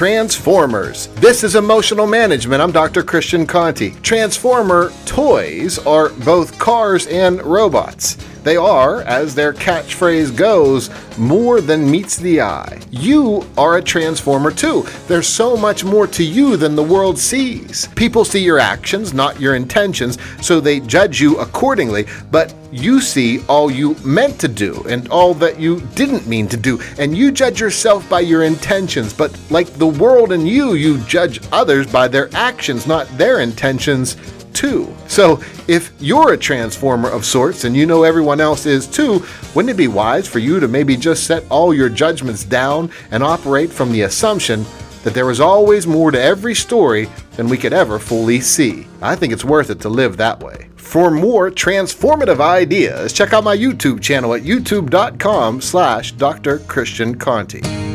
Transformers. This is Emotional Management. I'm Dr. Christian Conte. Transformer toys are both cars and robots. They are, as their catchphrase goes, more than meets the eye. You are a transformer too. There's so much more to you than the world sees. People see your actions, not your intentions, so they judge you accordingly, but you see all you meant to do and all that you didn't mean to do, and you judge yourself by your intentions, but like the world and you, you judge others by their actions, not their intentions too. So, if you're a transformer of sorts and you know everyone else is too, wouldn't it be wise for you to maybe just set all your judgments down and operate from the assumption that there is always more to every story than we could ever fully see? I think it's worth it to live that way. For more transformative ideas, check out my YouTube channel at youtube.com slash Dr. Christian Conte.